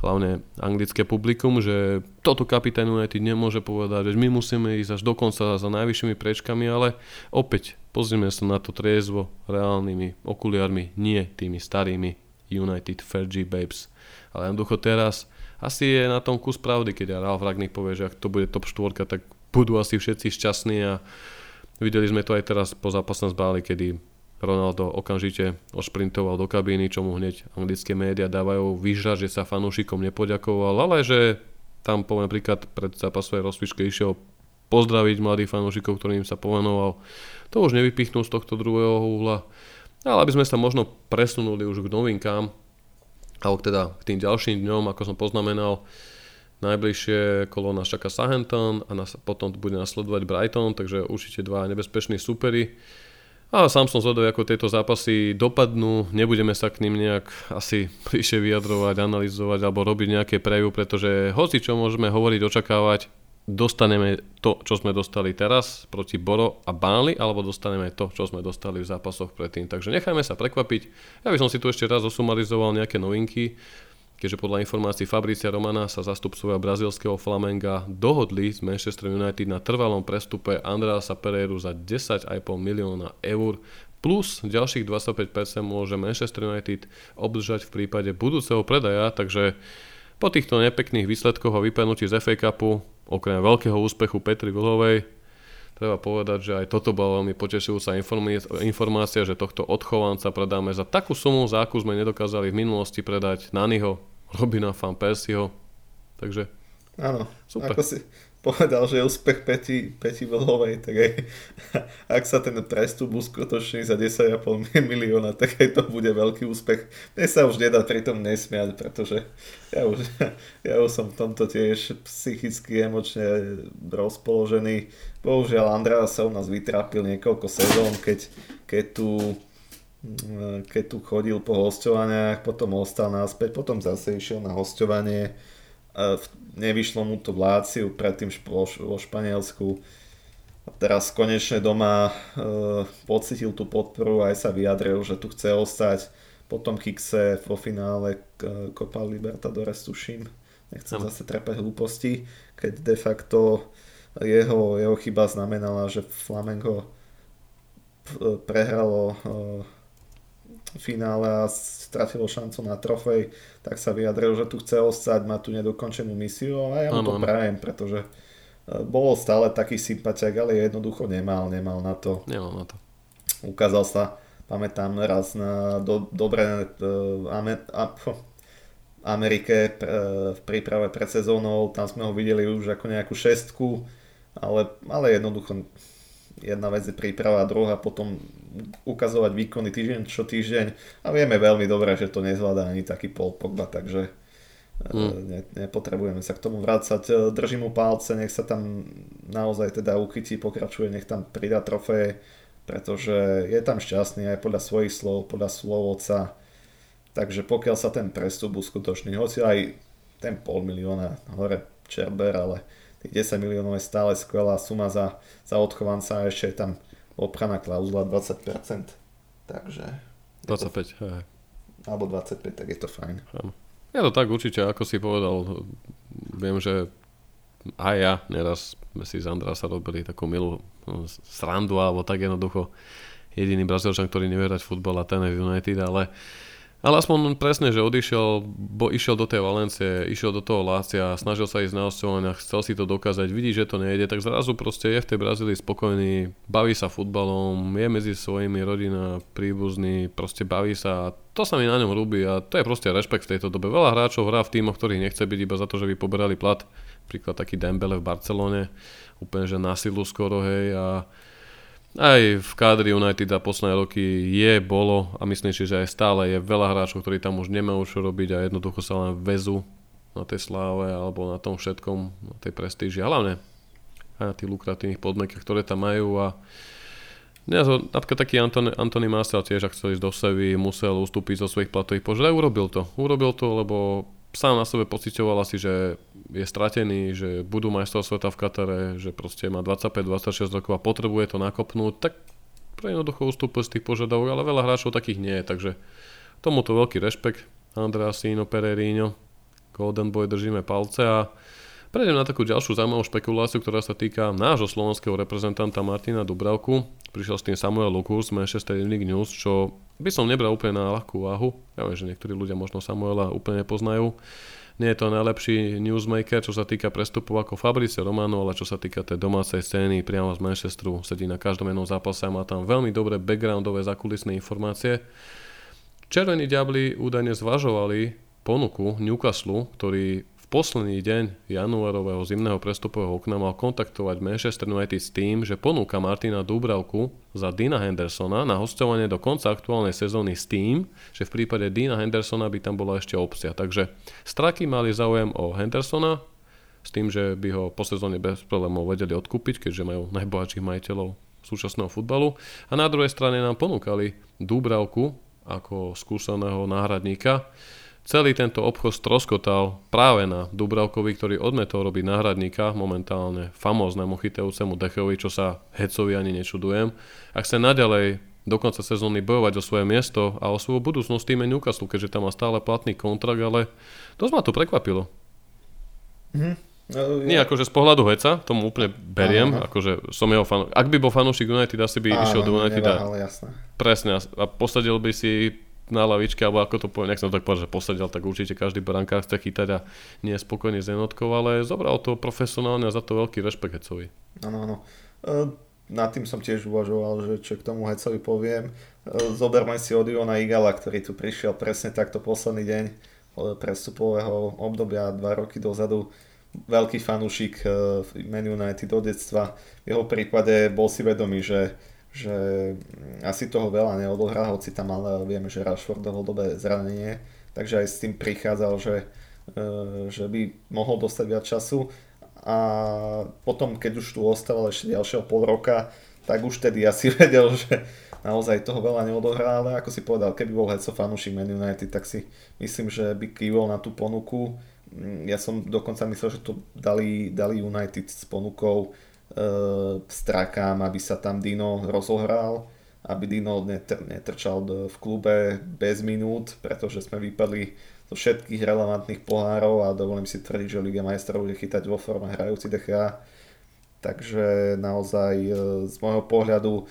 hlavne anglické publikum, že toto kapitán United nemôže povedať, že my musíme ísť až do konca za najvyššími prečkami, ale opäť pozrieme sa na to triezvo, reálnymi okuliarmi, nie tými starými United Fergie Babes. Ale jednoducho teraz asi je na tom kus pravdy, keď Ralf Ragnik povie, že ak to bude top 4, tak budú asi všetci šťastní a videli sme to aj teraz po zápasnom zbáli, kedy Ronaldo okamžite ošprintoval do kabíny, čo mu hneď anglické médiá dávajú vyžrať, že sa fanúšikom nepoďakoval, ale že tam poviem príklad pred zápasovej rozpičke išiel pozdraviť mladých fanúšikov, ktorým sa povenoval. To už nevypichnú z tohto druhého uhla. Ale aby sme sa možno presunuli už k novinkám, alebo teda k tým ďalším dňom, ako som poznamenal, Najbližšie kolo nás čaká Southampton a nás, potom bude nasledovať Brighton, takže určite dva nebezpeční súpery. A sám som zvedavý, ako tieto zápasy dopadnú. Nebudeme sa k ním nejak asi bližšie vyjadrovať, analyzovať alebo robiť nejaké preview, pretože hoci čo môžeme hovoriť, očakávať, dostaneme to, čo sme dostali teraz proti Boro a Bánli, alebo dostaneme to, čo sme dostali v zápasoch predtým. Takže nechajme sa prekvapiť. Ja by som si tu ešte raz osumarizoval nejaké novinky keďže podľa informácií Fabricia Romana sa zastupcovia brazilského Flamenga dohodli s Manchester United na trvalom prestupe Andreasa Pereiru za 10,5 milióna eur plus ďalších 25% môže Manchester United obdržať v prípade budúceho predaja, takže po týchto nepekných výsledkoch a vypadnutí z FA Cupu, okrem veľkého úspechu Petri Vlhovej, treba povedať, že aj toto bola veľmi potešujúca informácia, že tohto odchovanca predáme za takú sumu, za akú sme nedokázali v minulosti predať Naniho, Robina Fan Persieho. Takže Áno, super. ako si povedal, že je úspech Peti, Peti Vlhovej, tak aj ak sa ten prestup uskutoční za 10,5 milióna, tak aj to bude veľký úspech. Mne sa už nedá pri tom nesmiať, pretože ja už, ja už som v tomto tiež psychicky, emočne rozpoložený. Bohužiaľ Andrea sa u nás vytrápil niekoľko sezón, keď, keď tu keď tu chodil po hostovaniach, potom ostal naspäť, potom zase išiel na hostovanie, nevyšlo mu to v Láciu, predtým vo Španielsku. A teraz konečne doma e, pocitil tú podporu a aj sa vyjadril, že tu chce ostať. Potom Kikse vo finále Copa Libertadores tuším. Nechcem no. zase trepať hlúposti, keď de facto jeho, jeho chyba znamenala, že Flamengo prehralo e, finále a stratilo šancu na trofej, tak sa vyjadril, že tu chce ostať, má tu nedokončenú misiu a ja mu to prajem, pretože e, bolo stále taký sympatiak, ale jednoducho nemal, nemal na to. Nemal na to. Ukázal sa, pamätám raz na do, dobré uh, Amer, a, Amerike uh, v príprave pred sezónou, tam sme ho videli už ako nejakú šestku, ale, ale jednoducho jedna vec je príprava, druhá potom ukazovať výkony týždeň čo týždeň a vieme veľmi dobre, že to nezvláda ani taký Paul Pogba, takže mm. ne, nepotrebujeme sa k tomu vrácať. E, držím mu palce, nech sa tam naozaj teda uchytí, pokračuje, nech tam pridá trofeje, pretože je tam šťastný aj podľa svojich slov, podľa slov oca. Takže pokiaľ sa ten prestup uskutoční, hoci aj ten pol milióna hore Čerber, ale tých 10 miliónov je stále skvelá suma za, za odchovanca a ešte je tam obchaná klauzula 20%. Takže... 25, hej. Alebo 25, tak je to fajn. Ja to tak určite, ako si povedal, viem, že aj ja neraz sme si z Andrasa robili takú milú no, srandu alebo tak jednoducho jediný Brazílčan, ktorý nevie hrať futbal a ten je v United, ale uh, ale aspoň presne, že odišiel, bo išiel do tej Valencie, išiel do toho Lácia, snažil sa ísť na osťovania, chcel si to dokázať, vidí, že to nejde, tak zrazu proste je v tej Brazílii spokojný, baví sa futbalom, je medzi svojimi rodina, príbuzný, proste baví sa a to sa mi na ňom rúbi a to je proste rešpekt v tejto dobe. Veľa hráčov hrá v týmoch, ktorých nechce byť iba za to, že by poberali plat. Príklad taký Dembele v Barcelone, úplne že na silu skoro, hej, a aj v kádri United a posledné roky je, bolo a myslím si, že aj stále je veľa hráčov, ktorí tam už nemajú čo robiť a jednoducho sa len väzu na tej sláve alebo na tom všetkom, na tej prestíži a hlavne aj na tých lukratívnych podmienkach, ktoré tam majú a ja, napríklad taký Antony, Antony Marcel tiež, ak chcel ísť do Sevy, musel ustúpiť zo svojich platových požiadaviek. Urobil to. Urobil to, lebo sám na sebe pocitoval asi, že je stratený, že budú majstrov sveta v Katare, že proste má 25-26 rokov a potrebuje to nakopnúť, tak pre jednoducho ustúpil z tých požiadavok, ale veľa hráčov takých nie je, takže tomuto veľký rešpekt. Andrasino, Pereríňo, Golden Boy držíme palce a prejdem na takú ďalšiu zaujímavú špekuláciu, ktorá sa týka nášho slovenského reprezentanta Martina Dubravku. Prišiel s tým Samuel Lukus z Manchester Evening News, čo by som nebral úplne na ľahkú váhu. Ja viem, že niektorí ľudia možno Samuela úplne nepoznajú. Nie je to najlepší newsmaker, čo sa týka prestupov ako Fabrice Romano, ale čo sa týka tej domácej scény priamo z Manchesteru, sedí na každom jednom zápase a má tam veľmi dobré backgroundové zakulisné informácie. Červení diabli údajne zvažovali ponuku Newcastle, ktorý posledný deň januárového zimného prestupového okna mal kontaktovať Manchester United s tým, že ponúka Martina Dubravku za Dina Hendersona na hostovanie do konca aktuálnej sezóny s tým, že v prípade Dina Hendersona by tam bola ešte opcia. Takže Straky mali záujem o Hendersona s tým, že by ho po sezóne bez problémov vedeli odkúpiť, keďže majú najbohatších majiteľov súčasného futbalu. A na druhej strane nám ponúkali Dubravku ako skúseného náhradníka Celý tento obchod stroskotal práve na Dubravkovi, ktorý odmetol robiť náhradníka momentálne famóznemu chytajúcemu Dechovi, čo sa Hecovi ani nečudujem. Ak chce naďalej do konca sezóny bojovať o svoje miesto a o svoju budúcnosť týme Newcastle, keďže tam má stále platný kontrakt, ale dosť ma to prekvapilo. Mm-hmm. No, ja... Nie akože z pohľadu Heca, tomu úplne beriem, Aha. akože som jeho fan. Ak by bol fanúšik United, asi by Aha, išiel do United. Neváhal, jasné. Presne, a posadil by si na lavičke, alebo ako to poviem, nech som tak povedal, že posadil, tak určite každý brankár chce chytať a nie je spokojný s jednotkou, ale zobral to profesionálne a za to veľký rešpekt Hecovi. Áno, áno. E, nad tým som tiež uvažoval, že čo k tomu Hecovi poviem. E, zoberme si Odiona Igala, ktorý tu prišiel presne takto posledný deň prestupového obdobia dva roky dozadu veľký fanúšik Man United od detstva. V jeho prípade bol si vedomý, že že asi toho veľa neodohrá, hoci tam ale vieme, že Rashford dlhodobé zranenie, takže aj s tým prichádzal, že, e, že by mohol dostať viac času a potom, keď už tu ostával ešte ďalšieho pol roka, tak už tedy asi vedel, že naozaj toho veľa neodohrá, ale ako si povedal, keby bol Heco fanúšik Man United, tak si myslím, že by kývol na tú ponuku. Ja som dokonca myslel, že to dali, dali United s ponukou strakám, aby sa tam Dino rozohral, aby Dino netr- netrčal v klube bez minút, pretože sme vypadli zo všetkých relevantných pohárov a dovolím si tvrdiť, že Liga majstrov bude chytať vo forme hrajúci DCA. Takže naozaj e, z môjho pohľadu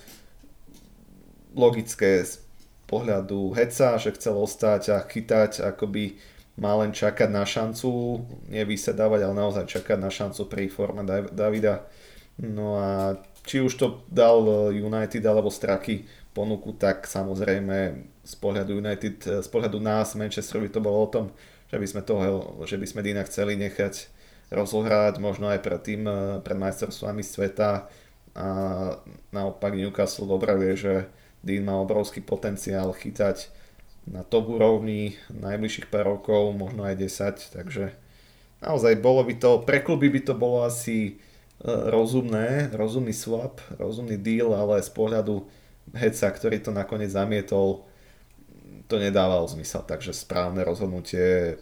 logické z pohľadu Heca, že chcel ostať a chytať, akoby má len čakať na šancu, nevysedávať, ale naozaj čakať na šancu pri forme Davida No a či už to dal United alebo Straky ponuku, tak samozrejme z pohľadu United, z pohľadu nás, Manchester by to bolo o tom, že by sme, toho, že by sme Dina chceli nechať rozohrať, možno aj pred tým, pred majstrovstvami sveta. A naopak Newcastle dobre vie, že Dean má obrovský potenciál chytať na top úrovni najbližších pár rokov, možno aj 10, takže naozaj bolo by to, pre kluby by to bolo asi rozumné, rozumný swap, rozumný deal, ale z pohľadu heca, ktorý to nakoniec zamietol, to nedával zmysel, takže správne rozhodnutie,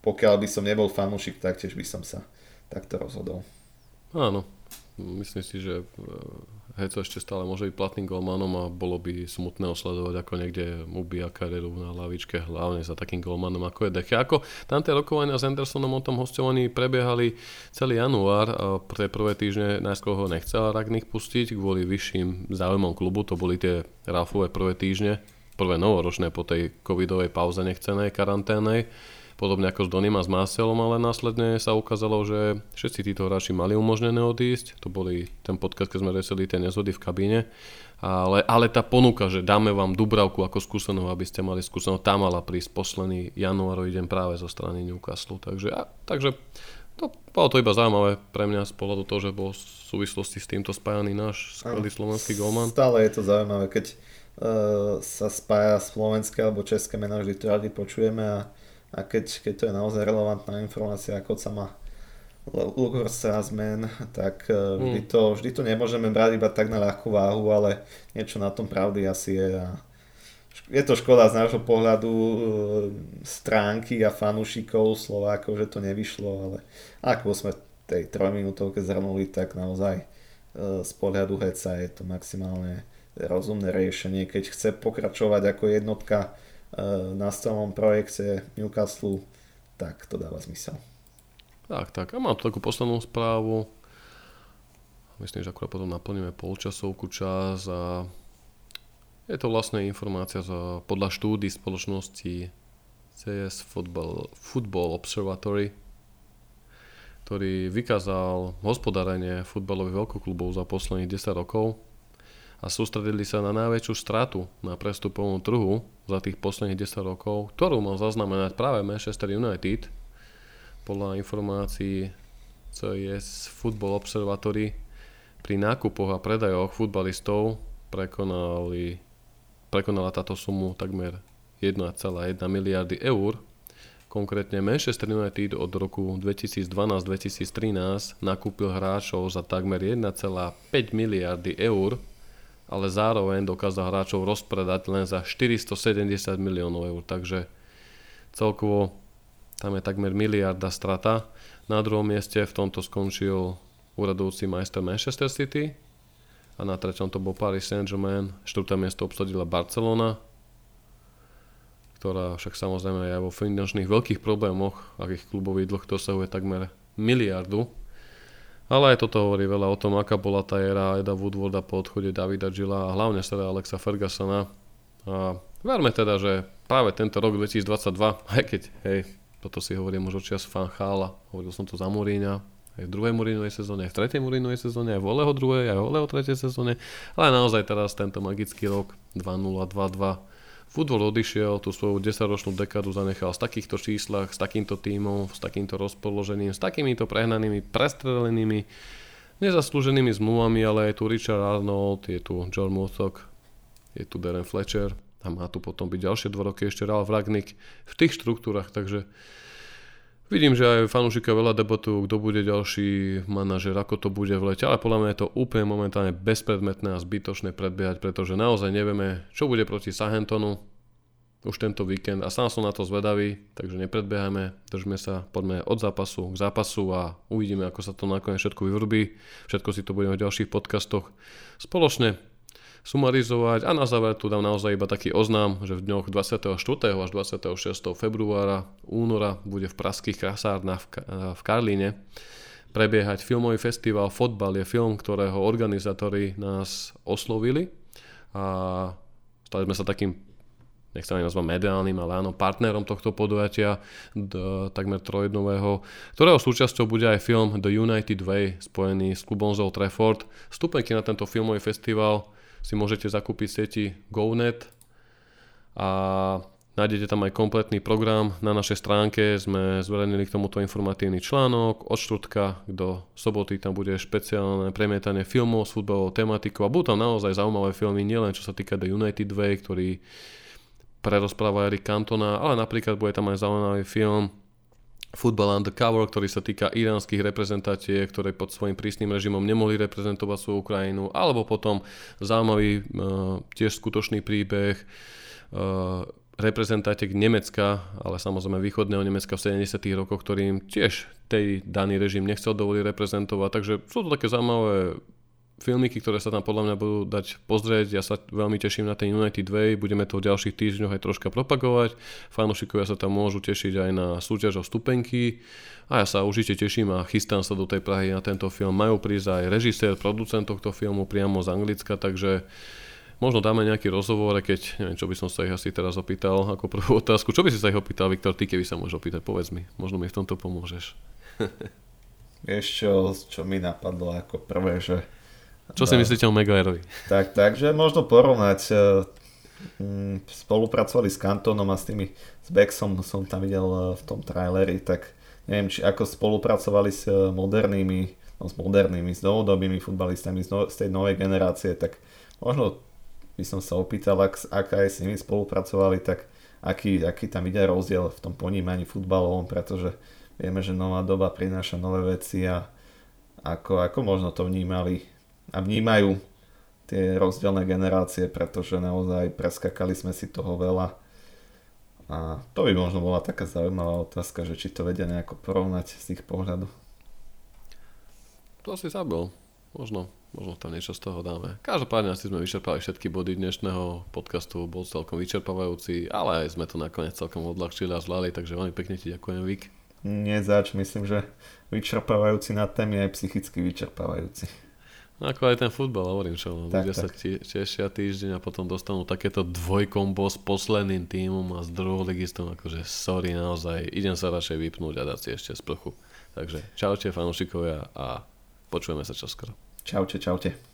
pokiaľ by som nebol fanúšik, tak tiež by som sa takto rozhodol. Áno, myslím si, že e, Heco ešte stále môže byť platným golmanom a bolo by smutné osledovať, ako niekde ubíja kariéru na lavičke, hlavne za takým golmanom ako je Deche. Ako tam tie rokovania s Andersonom o tom hostovaní prebiehali celý január a pre prvé týždne najskôr ho nechcela Ragnik pustiť kvôli vyšším záujmom klubu, to boli tie Ralfové prvé týždne, prvé novoročné po tej covidovej pauze nechcenej karanténej podobne ako s Donim a s Marcelom, ale následne sa ukázalo, že všetci títo hráči mali umožnené odísť. To boli ten podcast, keď sme reseli tie nezhody v kabíne. Ale, ale tá ponuka, že dáme vám Dubravku ako skúsenosť, aby ste mali skúsenosť, tá mala prísť posledný január, idem práve zo strany Newcastle. Takže, a, takže to bolo to iba zaujímavé pre mňa z pohľadu toho, že bol v súvislosti s týmto spájaný náš skvelý slovenský golman. Stále je to zaujímavé, keď uh, sa spája slovenské alebo české mená, vždy to radi počujeme a a keď, keď to je naozaj relevantná informácia, ako sa má Lughorst Rasmen, tak e, vždy hmm. to, vždy to nemôžeme brať iba tak na ľahkú váhu, ale niečo na tom pravdy asi je. A je to škoda z nášho pohľadu e, stránky a fanúšikov Slovákov, že to nevyšlo, ale ako sme tej trojminútovke zhrnuli, tak naozaj e, z pohľadu heca je to maximálne rozumné riešenie. Keď chce pokračovať ako jednotka na celom projekte Newcastle, tak to dáva zmysel. Tak, tak. A mám tu takú poslednú správu. Myslím, že akurát potom naplníme polčasovku čas a je to vlastne informácia za, podľa štúdy spoločnosti CS Football, Football Observatory, ktorý vykázal hospodárenie futbalových veľkoklubov za posledných 10 rokov a sústredili sa na najväčšiu stratu na prestupovom trhu za tých posledných 10 rokov, ktorú mal zaznamenať práve Manchester United. Podľa informácií CIS Football Observatory pri nákupoch a predajoch futbalistov prekonali, prekonala táto sumu takmer 1,1 miliardy eur. Konkrétne Manchester United od roku 2012-2013 nakúpil hráčov za takmer 1,5 miliardy eur ale zároveň dokázal hráčov rozpredať len za 470 miliónov eur, takže celkovo tam je takmer miliarda strata. Na druhom mieste v tomto skončil úradujúci majster Manchester City a na treťom to bol Paris Saint-Germain, štvrté miesto obsadila Barcelona, ktorá však samozrejme aj vo finančných veľkých problémoch, akých klubový dlh dosahuje takmer miliardu, ale aj toto hovorí veľa o tom, aká bola tá éra Eda Woodwarda po odchode Davida Gilla a hlavne teda Alexa Fergusona. A verme teda, že práve tento rok 2022, aj keď, hej, toto si hovorím už očias fan Chála, hovoril som to za Muríňa, aj v druhej Murinovej sezóne, aj v tretej Murinovej sezóne, aj v Oleho druhej, aj v Oleho tretej sezóne, ale naozaj teraz tento magický rok 2-0, 2-2 Futbol odišiel, tú svoju 10-ročnú dekadu zanechal z takýchto číslach, s takýmto tímom, s takýmto rozpoložením, s takýmito prehnanými, prestrelenými, nezaslúženými zmluvami, ale je tu Richard Arnold, je tu John Murdoch, je tu Darren Fletcher a má tu potom byť ďalšie dva roky ešte Ralf Ragnick v tých štruktúrach, takže Vidím, že aj fanúšika veľa debatujú, kto bude ďalší manažer, ako to bude v lete, ale podľa mňa je to úplne momentálne bezpredmetné a zbytočné predbiehať, pretože naozaj nevieme, čo bude proti Sahentonu už tento víkend a sám som na to zvedavý, takže nepredbiehajme, držme sa, poďme od zápasu k zápasu a uvidíme, ako sa to nakoniec všetko vyvrbí. Všetko si to budeme v ďalších podcastoch spoločne sumarizovať a na záver tu dám naozaj iba taký oznám, že v dňoch 24. až 26. februára, února bude v praských krasárnach v Karlíne prebiehať filmový festival Fotbal je film, ktorého organizátori nás oslovili a stali sme sa takým nechcem aj nazvať mediálnym, ale áno, partnerom tohto podujatia takmer trojdnového, ktorého súčasťou bude aj film The United Way spojený s klubom Zoll Trafford. Vstupenky na tento filmový festival si môžete zakúpiť sieti GoNet a Nájdete tam aj kompletný program. Na našej stránke sme zverejnili k tomuto informatívny článok. Od štvrtka do soboty tam bude špeciálne premietanie filmov s futbalovou tematikou a budú tam naozaj zaujímavé filmy, nielen čo sa týka The United Way, ktorý prerozpráva Eric Cantona, ale napríklad bude tam aj zaujímavý film Football Undercover, ktorý sa týka iránskych reprezentácií, ktoré pod svojim prísnym režimom nemohli reprezentovať svoju krajinu, alebo potom zaujímavý uh, tiež skutočný príbeh uh, reprezentátek Nemecka, ale samozrejme východného Nemecka v 70. rokoch, ktorým tiež tej daný režim nechcel dovoliť reprezentovať. Takže sú to také zaujímavé filmiky, ktoré sa tam podľa mňa budú dať pozrieť. Ja sa veľmi teším na ten United Way, budeme to v ďalších týždňoch aj troška propagovať. Fanúšikovia sa tam môžu tešiť aj na súťaž o stupenky. A ja sa určite teším a chystám sa do tej Prahy na tento film. Majú prísť aj režisér, producent tohto filmu priamo z Anglicka, takže Možno dáme nejaký rozhovor, keď neviem, čo by som sa ich asi teraz opýtal ako prvú otázku. Čo by si sa ich opýtal, Viktor, ty keby sa môžeš opýtať, povedz mi. Možno mi v tomto pomôžeš. Vieš čo, čo mi napadlo ako prvé, že... Čo si myslíte o Maguireovi? Tak, takže možno porovnať e, mm, spolupracovali s Kantonom a s tými s Bexom som tam videl e, v tom traileri, tak neviem, či ako spolupracovali s e, modernými, no s modernými, s novodobými futbalistami z, no, z tej novej generácie, tak možno by som sa opýtal, ak, ak aj s nimi spolupracovali, tak aký, aký tam ide rozdiel v tom ponímaní futbalovom, pretože vieme, že nová doba prináša nové veci a ako, ako možno to vnímali a vnímajú tie rozdielne generácie, pretože naozaj preskakali sme si toho veľa. A to by možno bola taká zaujímavá otázka, že či to vedia nejako porovnať z ich pohľadu. To asi zabil. Možno. Možno tam niečo z toho dáme. Každopádne asi sme vyčerpali všetky body dnešného podcastu, bol celkom vyčerpávajúci, ale aj sme to nakoniec celkom odľahčili a zvládli, takže veľmi pekne ti ďakujem, Vik. Nie zač, myslím, že vyčerpávajúci na témy aj psychicky vyčerpávajúci. No ako aj ten futbal, hovorím čo, tak, ľudia tak. sa tešia týždeň a potom dostanú takéto dvojkombo s posledným týmom a s druhou ligistom, akože sorry naozaj, idem sa radšej vypnúť a dať si ešte sprchu. Takže čaute fanúšikovia a počujeme sa čoskoro. Čaute, čaute.